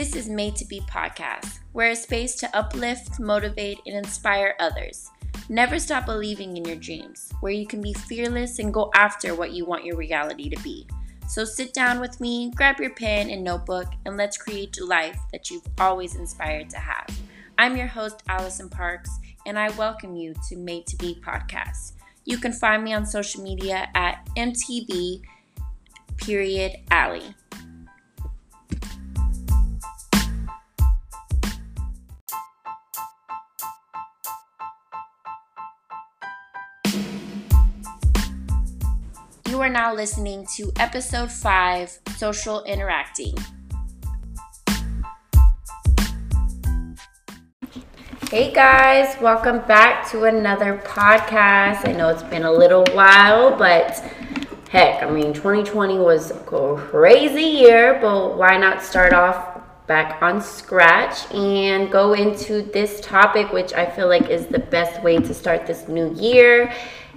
This is Made to Be Podcast, where a space to uplift, motivate, and inspire others. Never stop believing in your dreams, where you can be fearless and go after what you want your reality to be. So sit down with me, grab your pen and notebook, and let's create the life that you've always inspired to have. I'm your host, Allison Parks, and I welcome you to Made to Be Podcast. You can find me on social media at MTB period Alley. You are now listening to episode 5 Social Interacting. Hey guys, welcome back to another podcast. I know it's been a little while, but heck, I mean, 2020 was a crazy year, but why not start off back on scratch and go into this topic, which I feel like is the best way to start this new year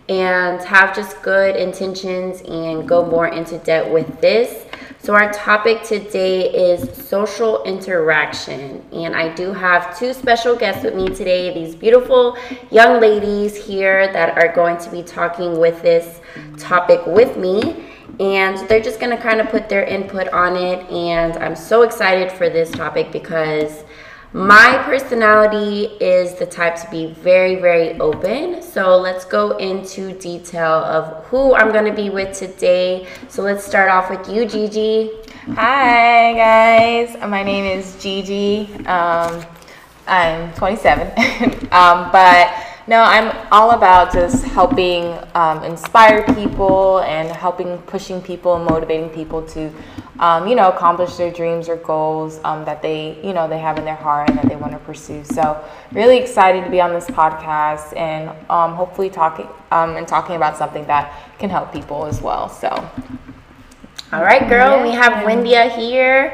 and have just good intentions and go more into depth with this. So, our topic today is social interaction, and I do have two special guests with me today these beautiful young ladies here that are going to be talking with this topic with me. And they're just going to kind of put their input on it. And I'm so excited for this topic because my personality is the type to be very, very open. So let's go into detail of who I'm going to be with today. So let's start off with you, Gigi. Hi, guys. My name is Gigi. Um, I'm 27. um, but no, I'm all about just helping um, inspire people and helping pushing people and motivating people to, um, you know, accomplish their dreams or goals um, that they, you know, they have in their heart and that they want to pursue. So, really excited to be on this podcast and um, hopefully talking um, and talking about something that can help people as well. So, all right, girl, we have Wendya here.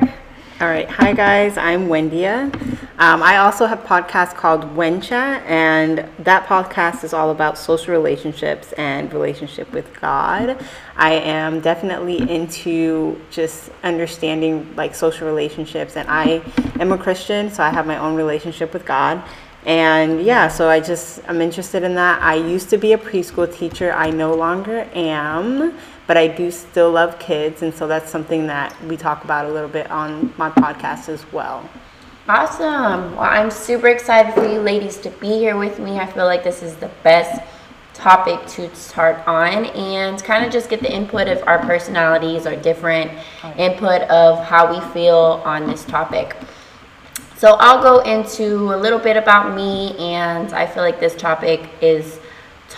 All right. Hi, guys. I'm Wendya. Um, I also have a podcast called Wencha, and that podcast is all about social relationships and relationship with God. I am definitely into just understanding like social relationships, and I am a Christian, so I have my own relationship with God. And yeah, so I just, I'm interested in that. I used to be a preschool teacher, I no longer am but I do still love kids, and so that's something that we talk about a little bit on my podcast as well. Awesome. Well, I'm super excited for you ladies to be here with me. I feel like this is the best topic to start on and kind of just get the input of our personalities or different input of how we feel on this topic. So I'll go into a little bit about me and I feel like this topic is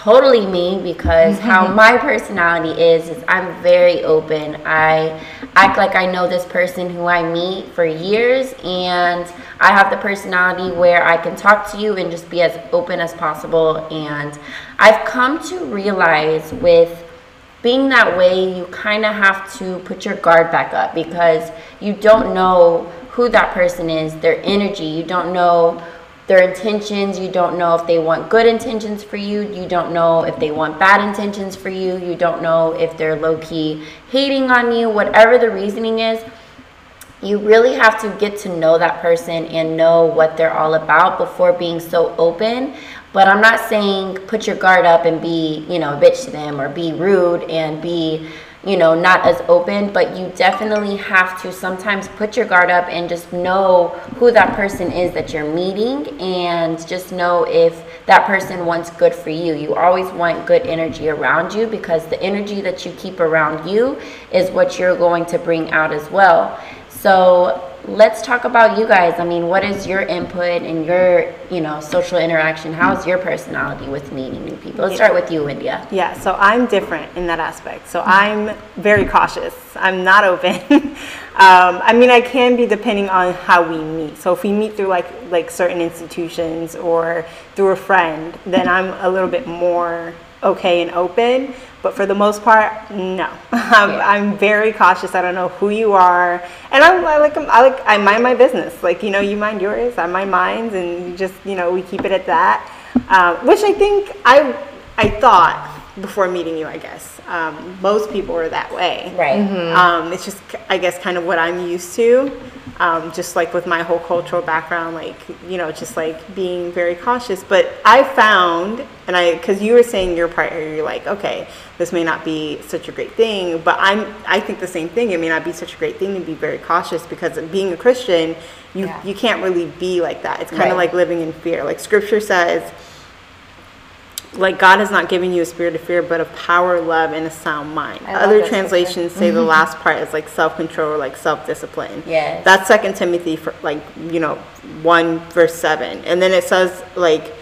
totally me because how mm-hmm. my personality is is I'm very open. I act like I know this person who I meet for years and I have the personality where I can talk to you and just be as open as possible. And I've come to realize with being that way you kind of have to put your guard back up because you don't know who that person is, their energy, you don't know their intentions. You don't know if they want good intentions for you. You don't know if they want bad intentions for you. You don't know if they're low key hating on you. Whatever the reasoning is, you really have to get to know that person and know what they're all about before being so open. But I'm not saying put your guard up and be, you know, a bitch to them or be rude and be you know, not as open, but you definitely have to sometimes put your guard up and just know who that person is that you're meeting and just know if that person wants good for you. You always want good energy around you because the energy that you keep around you is what you're going to bring out as well. So let's talk about you guys. I mean, what is your input and your, you know, social interaction? How's your personality with meeting new people? Let's start with you, Wendya. Yeah, so I'm different in that aspect. So I'm very cautious. I'm not open. um, I mean, I can be depending on how we meet. So if we meet through like like certain institutions or through a friend, then I'm a little bit more okay and open. But for the most part, no. I'm, yeah. I'm very cautious. I don't know who you are, and I'm, I like I like I mind my business. Like you know, you mind yours, I mind mine, and just you know we keep it at that. Um, which I think I I thought before meeting you, I guess. Um, most people are that way. Right. Um, it's just, I guess, kind of what I'm used to. Um, just like with my whole cultural background, like, you know, just like being very cautious. But I found, and I, because you were saying your part, you're like, okay, this may not be such a great thing, but I'm, I think the same thing. It may not be such a great thing to be very cautious because being a Christian, you, Yeah. you can't really be like that. It's kind Right. of like living in fear. Like scripture says, like God has not given you a spirit of fear, but of power, love, and a sound mind. Other translations say the last part is like self-control or like self-discipline. Yes. That's Second Timothy for like you know one verse seven, and then it says like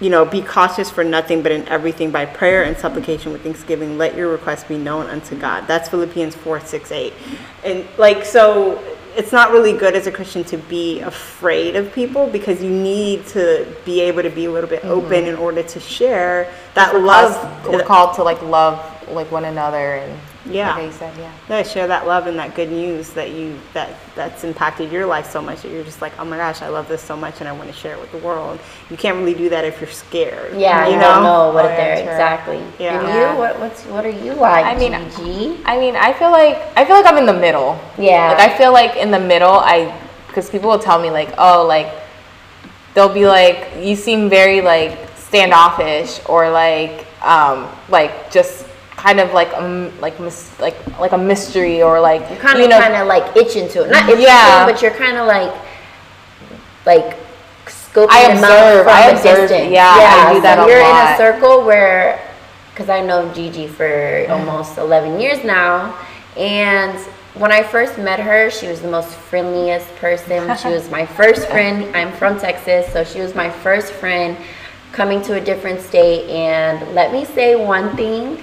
you know be cautious for nothing, but in everything by prayer and supplication with thanksgiving let your requests be known unto God. That's Philippians four six eight, and like so. It's not really good as a Christian to be afraid of people because you need to be able to be a little bit mm-hmm. open in order to share that love. We're called to like love like one another and Yeah. like you said, yeah. Yeah, share that love and that good news that you that that's impacted your life so much that you're just like, oh my gosh, I love this so much and I want to share it with the world. You can't really do that if you're scared. Yeah, you you know. don't know what Oh, it yeah, exactly. Yeah. And Yeah. you, what what's what are you like? I mean, Gigi? I mean, I feel like I feel like I'm in the middle. Yeah. Like I feel like in the middle, I because people will tell me like, oh, like they'll be like, you seem very like standoffish or like um like just kind of like um like mis- like like a mystery or like You're kind you of know kind of like itching to it, not itching Yeah. but you're kind of like like scoping I observe, I a observe, distance. yeah, I do that so a you're in a circle where, because I know Gigi for almost 11 years now, and when I first met her, she was the most friendliest person. She was my first friend. I'm from Texas, so she was my first friend coming to a different state. And let me say one thing.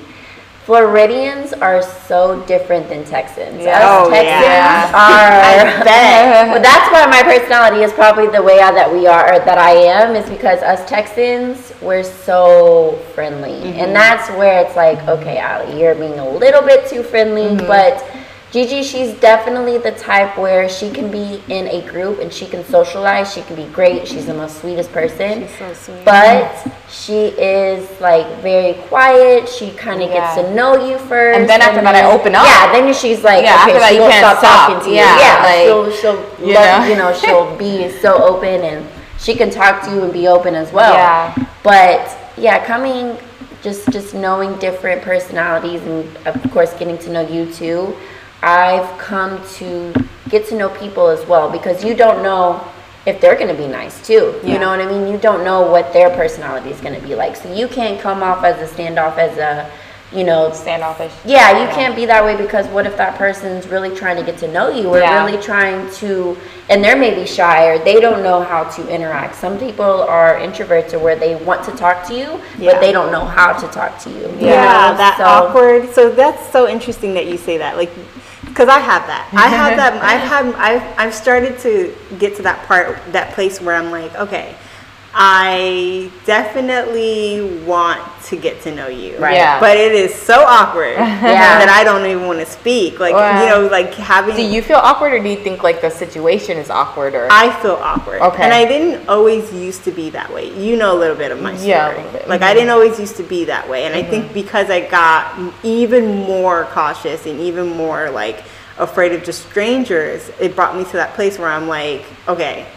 Floridians are so different than Texans. Yeah. Us Oh, Texans yeah. are. I bet. Well, that's why my personality is probably the way I- that we are, or that I am, is because us Texans, we're so friendly. Mm-hmm. And that's where it's like, okay, Ali, you're being a little bit too friendly. Mm-hmm. But Gigi, she's definitely the type where she can be in a group and she can socialize. She can be great. She's the most sweetest person. She's so sweet. But she is like very quiet. She kind of gets to know you first, And then after that, I open up. Yeah, then she's like, Yeah, okay, after that, she you can't stop, stop. talking to you. Yeah, Yeah, like, she'll she'll you love, know? you know she'll be so open and she can talk to you and be open as well. Yeah. But yeah, coming just just knowing different personalities and of course getting to know you too. I've come to get to know people as well because you don't know if they're going to be nice too. You Yeah. know what I mean? You don't know what their personality is going to be like. So you can't come off as a standoff as a, you know, standoffish. yeah, you can't be that way because what if that person's really trying to get to know you or Yeah. really trying to, and they're maybe shy or they don't know how to interact. Some people are introverts or where they want to talk to you, Yeah. but they don't know how to talk to you. you yeah, know? that So- awkward. So that's so interesting that you say that. Like, because I have that. I have that. I've had. I've. I've started to get to that part, that place where I'm like, okay, I definitely want to get to know you. Right. Yeah. But it is so awkward that I don't even want to speak. Like, Wow. you know, like having. Do you feel awkward, or do you think like the situation is awkward, or I feel awkward. Okay. And I didn't always used to be that way. You know a little bit of my story. Yeah, a little bit. Like I mm-hmm. didn't always used to be that way. And I think mm-hmm. because I got even more cautious and even more like afraid of just strangers, it brought me to that place where I'm like, okay,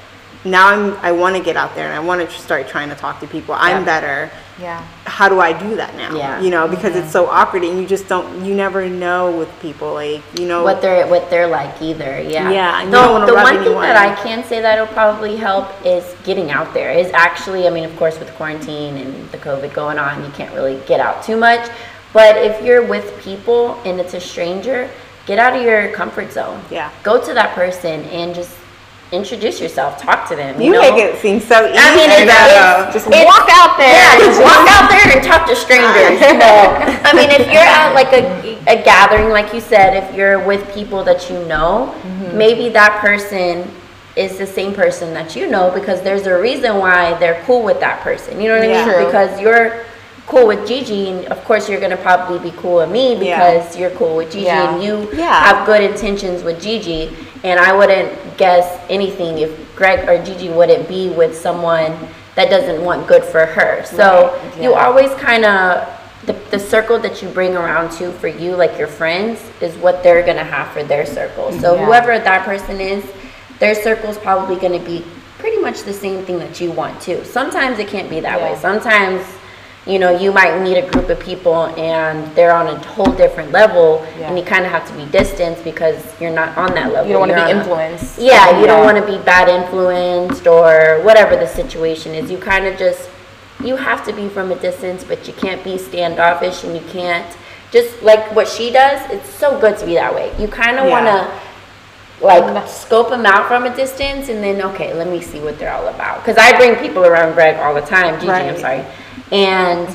now I'm I want to get out there and I want to start trying to talk to people. I'm Yeah. better. yeah, How do I do that now? Yeah. You know, because it's so awkward and you just don't you never know with people like, you know what they're what they're like either. Yeah. Yeah, you The, one thing that I can say that'll probably help is getting out there. Is actually, I mean, of course, with quarantine and the COVID going on, you can't really get out too much. But if you're with people and it's a stranger, get out of your comfort zone. Yeah. Go to that person and just introduce yourself. Talk to them. You, you know? make it seem so easy. I mean, it's, it's just it's- walk out there. Yeah, just walk out there and talk to strangers. You know, I mean, if you're at like a, a gathering, like you said, if you're with people that you know, Mm-hmm. maybe that person is the same person that you know because there's a reason why they're cool with that person. You know what I mean? True. Because you're cool with Gigi, and of course you're gonna probably be cool with me Yeah. because you're cool with Gigi, Yeah. and you Yeah. have good intentions with Gigi. And I wouldn't guess anything if Greg or Gigi wouldn't be with someone that doesn't want good for her. So Right, you always kind of the, the circle that you bring around to for you, like your friends, is what they're gonna have for their circle. So Yeah. whoever that person is, their circle's probably gonna be pretty much the same thing that you want too. Sometimes it can't be that way. Sometimes, you know, you might meet a group of people and they're on a whole different level, Yeah. and you kind of have to be distanced because you're not on that level. You don't want to be on a- influenced. yeah, you don't want to be bad influenced or whatever the situation is. You kind of just you have to be from a distance, but you can't be standoffish and you can't just like what she does. It's so good to be that way. You kind of Yeah. want to like scope them out from a distance and then okay, let me see what they're all about. Because I bring people around Greg all the time. Gigi, I'm sorry. And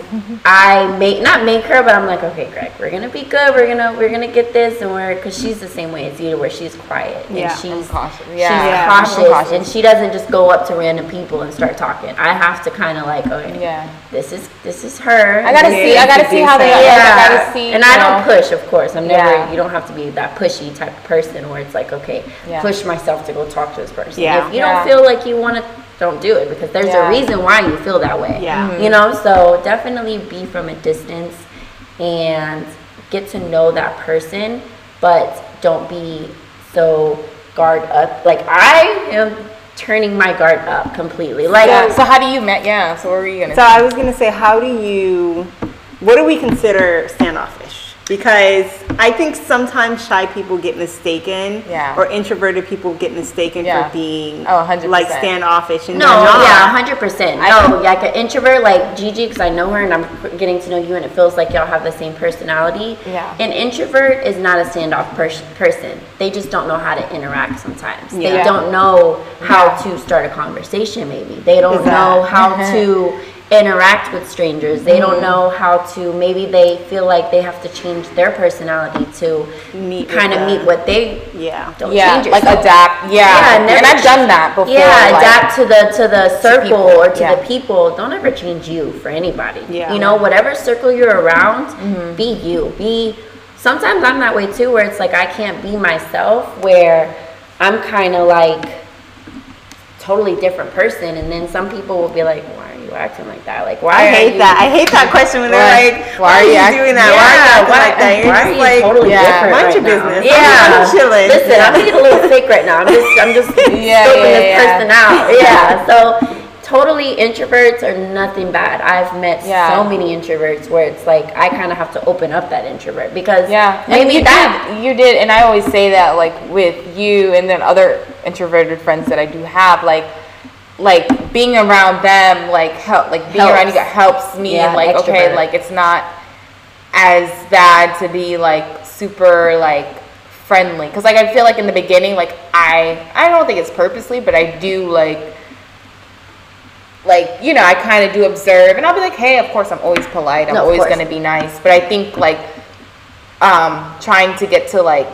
I make not make her, but I'm like, okay, Greg, we're gonna be good. We're gonna we're gonna get this, and we're because she's the same way as you, where she's quiet Yeah. and she's cautious. she's Yeah. cautious, cautious. and she doesn't just go up to random people and start talking. I have to kind of like, okay, Yeah. This is this is her. I gotta see. I gotta see how they. yeah, I gotta see. and I don't push, of course. I'm never. Yeah. You don't have to be that pushy type of person where it's like, okay, Yeah. push myself to go talk to this person. Yeah. If you don't feel like you want to, don't do it because there's a reason why you feel that way. Yeah. You know, so definitely be from a distance and get to know that person, but don't be so guard up. Like I am turning my guard up completely. Like Yeah. So how do you met? Yeah. So what were you gonna? So I was gonna say, how do you, what do we consider standoffish? Because I think sometimes shy people get mistaken, Yeah. or introverted people get mistaken Yeah. for being Oh, 100%. like standoffish, and No, not. yeah, hundred percent. No, oh. like an introvert like Gigi, because I know her and I'm getting to know you, and it feels like y'all have the same personality. Yeah. An introvert is not a standoff pers- person. They just don't know how to interact sometimes. yeah. They don't know how to start a conversation. Maybe they don't Exactly. know how to interact with strangers. They Mm-hmm. don't know how to. Maybe they feel like they have to change their personality to Meet kind of the- meet what they Yeah. don't yeah. change Like yourself. adapt. Yeah. Yeah, never and I've done that before. Yeah, like- adapt to the to the circle people, or to yeah. the people. Don't ever change you for anybody. Yeah. You know, whatever circle you're around, Mm-hmm. be you. Be sometimes I'm that way too where it's like I can't be myself where I'm kind of like totally different person and then some people will be like, "Why are acting like that?" Like, why I hate you- that. I hate that question when they're Why- like, why "Why are you doing that? Yeah, why are you acting why- like that?" You're why just are you like, totally Yeah. different mind right your now? business. I'm Yeah, just chilling. Listen, I'm getting a little sick right now. I'm just, I'm just Yeah, scoping yeah, this yeah. person out. Yeah, so totally introverts are nothing bad. I've met Yeah. so many introverts where it's like I kind of have to open up that introvert because Yeah, maybe you that did. You did, and I always say that, like with you and then other introverted friends that I do have, like, like being around them, like help, like being around you Helps. helps me, Yeah, like okay, like it's not as bad to be like super like friendly, because like I feel like in the beginning, like I, I don't think it's purposely, but I do like like you know i kind of do observe and i'll be like hey of course i'm always polite. I'm No, always going to be nice. But i think like um trying to get to like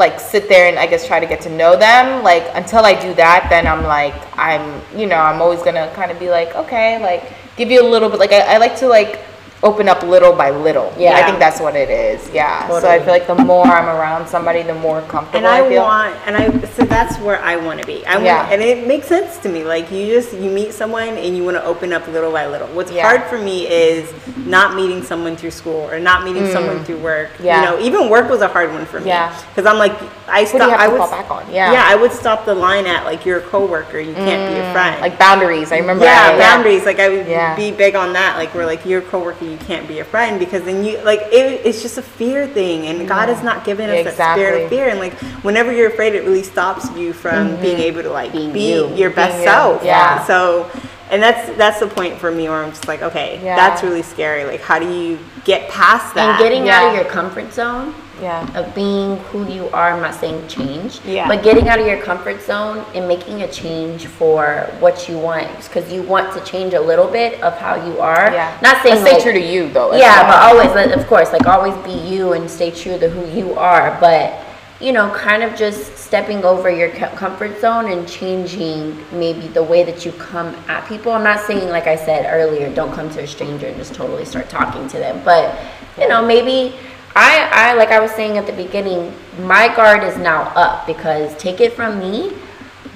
like sit there and i guess try to get to know them. Like until i do that then i'm like i'm you know i'm always to kind of be like okay like give you a little bit like I, I like to like open up little by little yeah i think that's what it is yeah so i feel like the more i'm around somebody the more comfortable and i, I feel want, and I, so that's where I want to be. I want, Yeah. and it makes sense to me. Like you just, you meet someone and you want to open up little by little. What's Yeah. hard for me is not meeting someone through school or not meeting someone through work. Mm. Yeah. You know, even work was a hard one for me. Yeah. Because I'm like, I stop. I would, fall back on? Yeah. Yeah, I would stop the line at like you're a coworker. You can't be a friend. Mm, like boundaries i remember yeah, I- boundaries. Like I would Yeah. be big on that. Like we're like you're a coworker, you can't be a friend because then you like it, it's just a fear thing, and God has not given us that spirit of fear. And like whenever you're afraid, it really stops you from being able to like Being be you. your best you. self. Yeah. So, and that's that's the point for me where I'm just like, okay, Yeah. that's really scary. Like how do you get past that? and getting out of your comfort zone yeah of being who you are. I'm not saying change, Yeah. but getting out of your comfort zone and making a change for what you want, because you want to change a little bit of how you are. Yeah. Not saying stay true to you though. Yeah, well. but always, of course, like always be you and stay true to who you are. But you know, kind of just stepping over your comfort zone and changing maybe the way that you come at people. I'm not saying, like I said earlier, don't come to a stranger and just totally start talking to them. But you know, maybe I, I like I was saying at the beginning, my guard is now up because take it from me.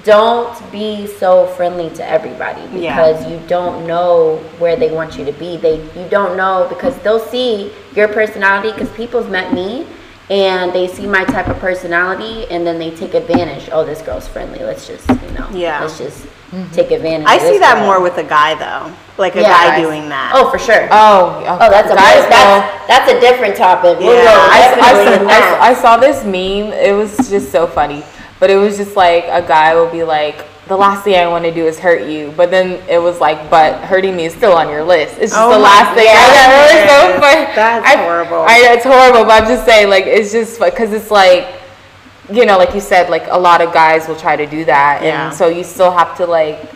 don't be so friendly to everybody Yeah. because you don't know where they want you to be. They you don't know because they'll see your personality because people's met me and they see my type of personality and then they take advantage. Oh, this girl's friendly. Let's just you know. Yeah. Let's just mm-hmm. take advantage. I of see that girl. more with a guy though, like a Yeah, guy guys. doing that. Oh, for sure. Oh, Oh, that's a guys. that's, that's a different topic. We'll Yeah. I, I, in I. I saw this meme. It was just so funny. But it was just like a guy will be like, the last thing I want to do is hurt you. But then it was like, but hurting me is still on your list. It's just Oh the last thing I know. It was so funny. That's I- horrible. I know it's horrible, but I'm just saying, like, it's just because it's like, you know, like you said, like a lot of guys will try to do that. Yeah. And so you still have to, like,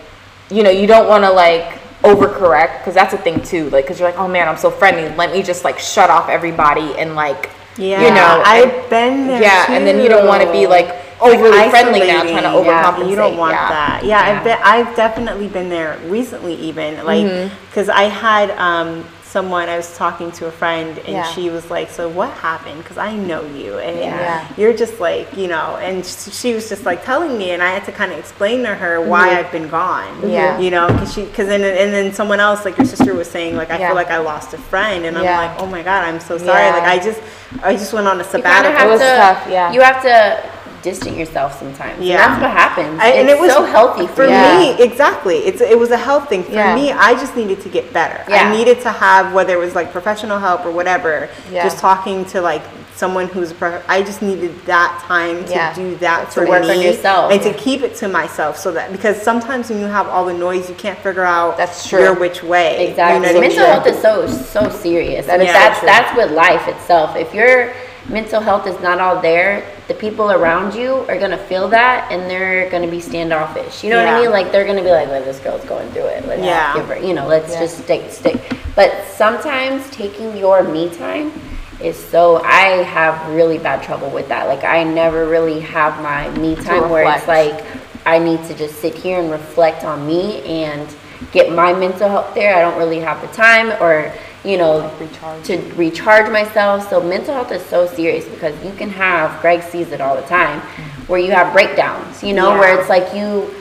you know, you don't want to, like, overcorrect because that's a thing too. Like, because you're like, oh man, I'm so friendly. Let me just, like, shut off everybody and, like, yeah, you know, I've been there. yeah, and then you don't want to be like overly friendly now, isolating, trying to yeah, overcompensate. You don't want yeah. that. Yeah, Yeah. I've been. I've definitely been there recently, even like Mm-hmm. because I had um, someone. I was talking to a friend, and Yeah. she was like, "So what happened? Because I know you, and Yeah. you're just like you know." And she was just like telling me, and I had to kind of explain to her why I've been gone. Mm-hmm. Yeah. you know, because she because then and then someone else, like your sister, was saying, like I Yeah. feel like I lost a friend, and I'm like, oh my god, I'm so sorry. Yeah. Like I just I just went on a You kinda sabbatical. have It was to, tough, yeah. You have to distance yourself sometimes. Yeah. Yeah. that's what happens. I, and it was so healthy for, for. Yeah. me. Exactly, it's it was a health thing for Yeah. me. I just needed to get better. Yeah. I needed to have whether it was like professional help or whatever. Yeah. Just talking to like someone who's. a prof- I just needed that time to Yeah. do that To for work me on yourself. and to keep it to myself so that because sometimes when you have all the noise, you can't figure out That's true. your which way. Exactly. You know I mental mean? health is so so serious. And is that's that's with life itself. If your mental health is not all there, the people around you are gonna feel that and they're gonna be standoffish. You know what I mean? Like they're gonna be like, "Well, this girl's going through it. Let's Yeah. give her, you know, let's Yeah. just stick stick." But sometimes taking your me time is so. I have really bad trouble with that. Like I never really have my me time where it's like I need to just sit here and reflect on me and get my mental health there. I don't really have the time or, you know, recharge. to recharge myself. So mental health is so serious because you can have, Greg sees it all the time, mm-hmm. where you have breakdowns, you know, where it's like you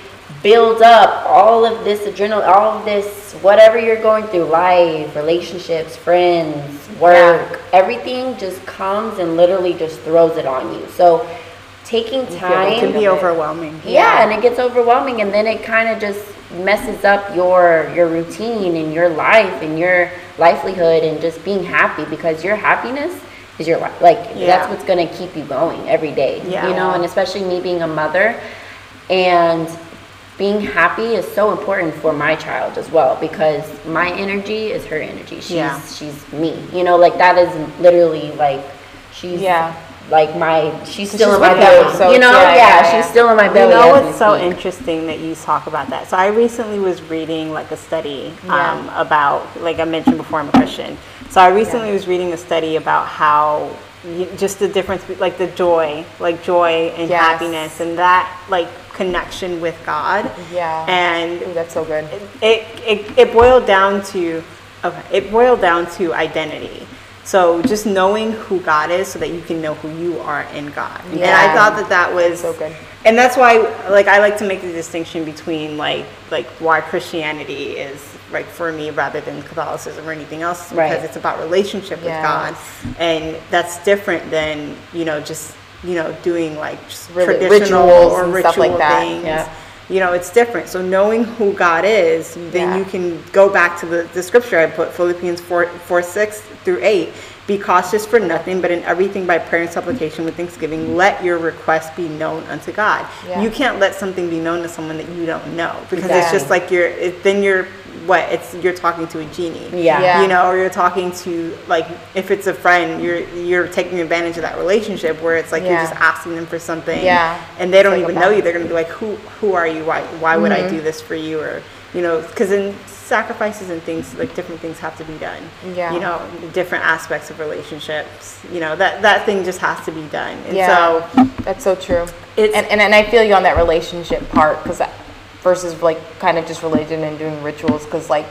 build up all of this adrenaline, all of this, whatever you're going through, life, relationships, friends, work, everything just comes and literally just throws it on you. So taking time It can be overwhelming. yeah, and it gets overwhelming and then it kind of just messes up your your routine and your life and your livelihood and just being happy because your happiness is your life like Yeah. that's what's going to keep you going every day Yeah. you know and especially me being a mother and being happy is so important for my child as well because my energy is her energy she's Yeah. she's me you know like that is literally like she's Yeah. Like my she's still she's in my you, belly so you know yeah, yeah, yeah, she's still in my belly. You know what's so speak. interesting that you talk about that? So I recently was reading like a study Yeah. um, about, like I mentioned before, I'm a Christian. So I recently was reading a study about how y- just the difference, like the joy, like joy and Yes. happiness, and that like connection with God. Yeah. And Ooh, that's so good. it, it, it boiled down to okay it boiled down to identity so just knowing who god is so that you can know who you are in god Yeah. and i thought that that was So good. and that's why like i like to make the distinction between like like why christianity is like for me rather than catholicism or anything else because Right. it's about relationship with Yes. god and that's different than you know just you know doing like traditional rituals or ritual stuff like that. things Yeah. you know it's different so knowing who god is then Yeah. you can go back to the, the scripture i put philippians 4, 4 6 through 8 be cautious for nothing but in everything by prayer and supplication with thanksgiving let your request be known unto god Yeah. you can't let something be known to someone that you don't know because it's just like you're it, then you're what it's you're talking to a genie Yeah. Yeah. you know or you're talking to like if it's a friend you're you're taking advantage of that relationship where it's like you're just asking them for something Yeah. and they don't like even know you they're gonna be like who who are you why why would Mm-hmm. i do this for you or you know because in sacrifices and things like different things have to be done Yeah. you know different aspects of relationships you know that that thing just has to be done and Yeah. so That's so true. It's- and, and and I feel you on that relationship part because versus like kind of just religion and doing rituals because like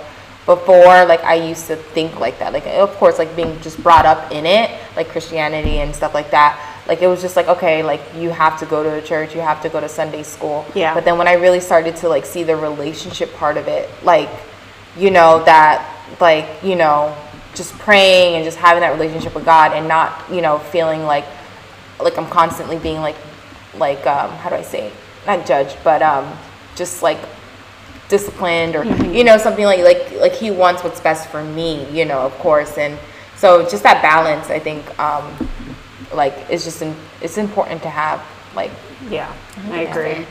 before like I used to think like that like of course like being just brought up in it like Christianity and stuff like that like it was just like okay, like you have to go to a church, you have to go to Sunday school. Yeah. But then when I really started to like see the relationship part of it, like you know that like you know just praying and just having that relationship with God and not you know feeling like like I'm constantly being like like um, how do I say it? not judged but um, just like disciplined or you know something like like like he wants what's best for me you know of course and so just that balance I think um, like is just in, it's important to have like Yeah, I agree.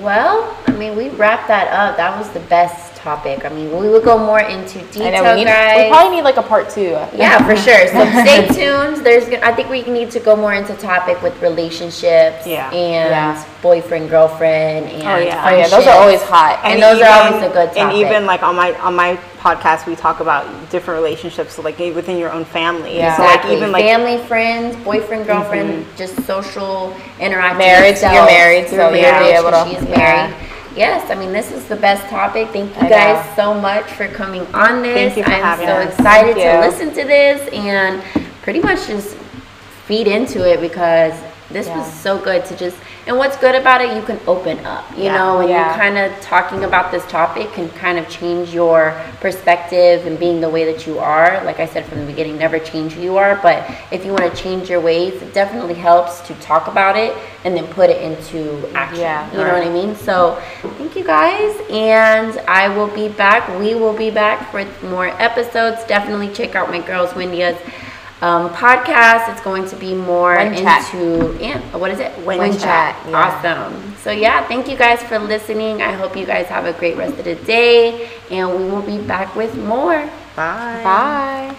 Well, I mean, we wrapped that up. That was the best topic. I mean, we would go more into detail, know we need guys. we probably need like a part two yeah, for sure. So stay tuned. There's, I think we need to go more into topic with relationships Yeah. and Yeah. boyfriend, girlfriend, and Oh, yeah. oh yeah those are always hot And those are always a good Topic. And even like on my on my podcast, we talk about different relationships, so like within your own family. Yeah. So like Exactly. even like family, friends, boyfriend, girlfriend, mm-hmm. just social interaction. Marriage, you're married, so be marriage, able 'cause to- She's yeah. Yes, I mean this is the best topic. Thank you I guys know. so much for coming on this. Thank you for I'm so us. excited to listen to this and pretty much just feed into it because this was so good to just and what's good about it you can open up you Yeah. know when Yeah. you're kind of talking about this topic can kind of change your perspective and being the way that you are. Like i said from the beginning never change who you are but if you want to change your ways it definitely helps to talk about it and then put it into action Yeah, you know what i mean? So thank you guys and i will be back we will be back for more episodes. Definitely check out my girls Wendya's um, podcast. It's going to be more Chat. into yeah, what is it? Wen Wen Chat, yeah. Awesome. So yeah, thank you guys for listening. I hope you guys have a great rest of the day, and we will be back with more. bye. bye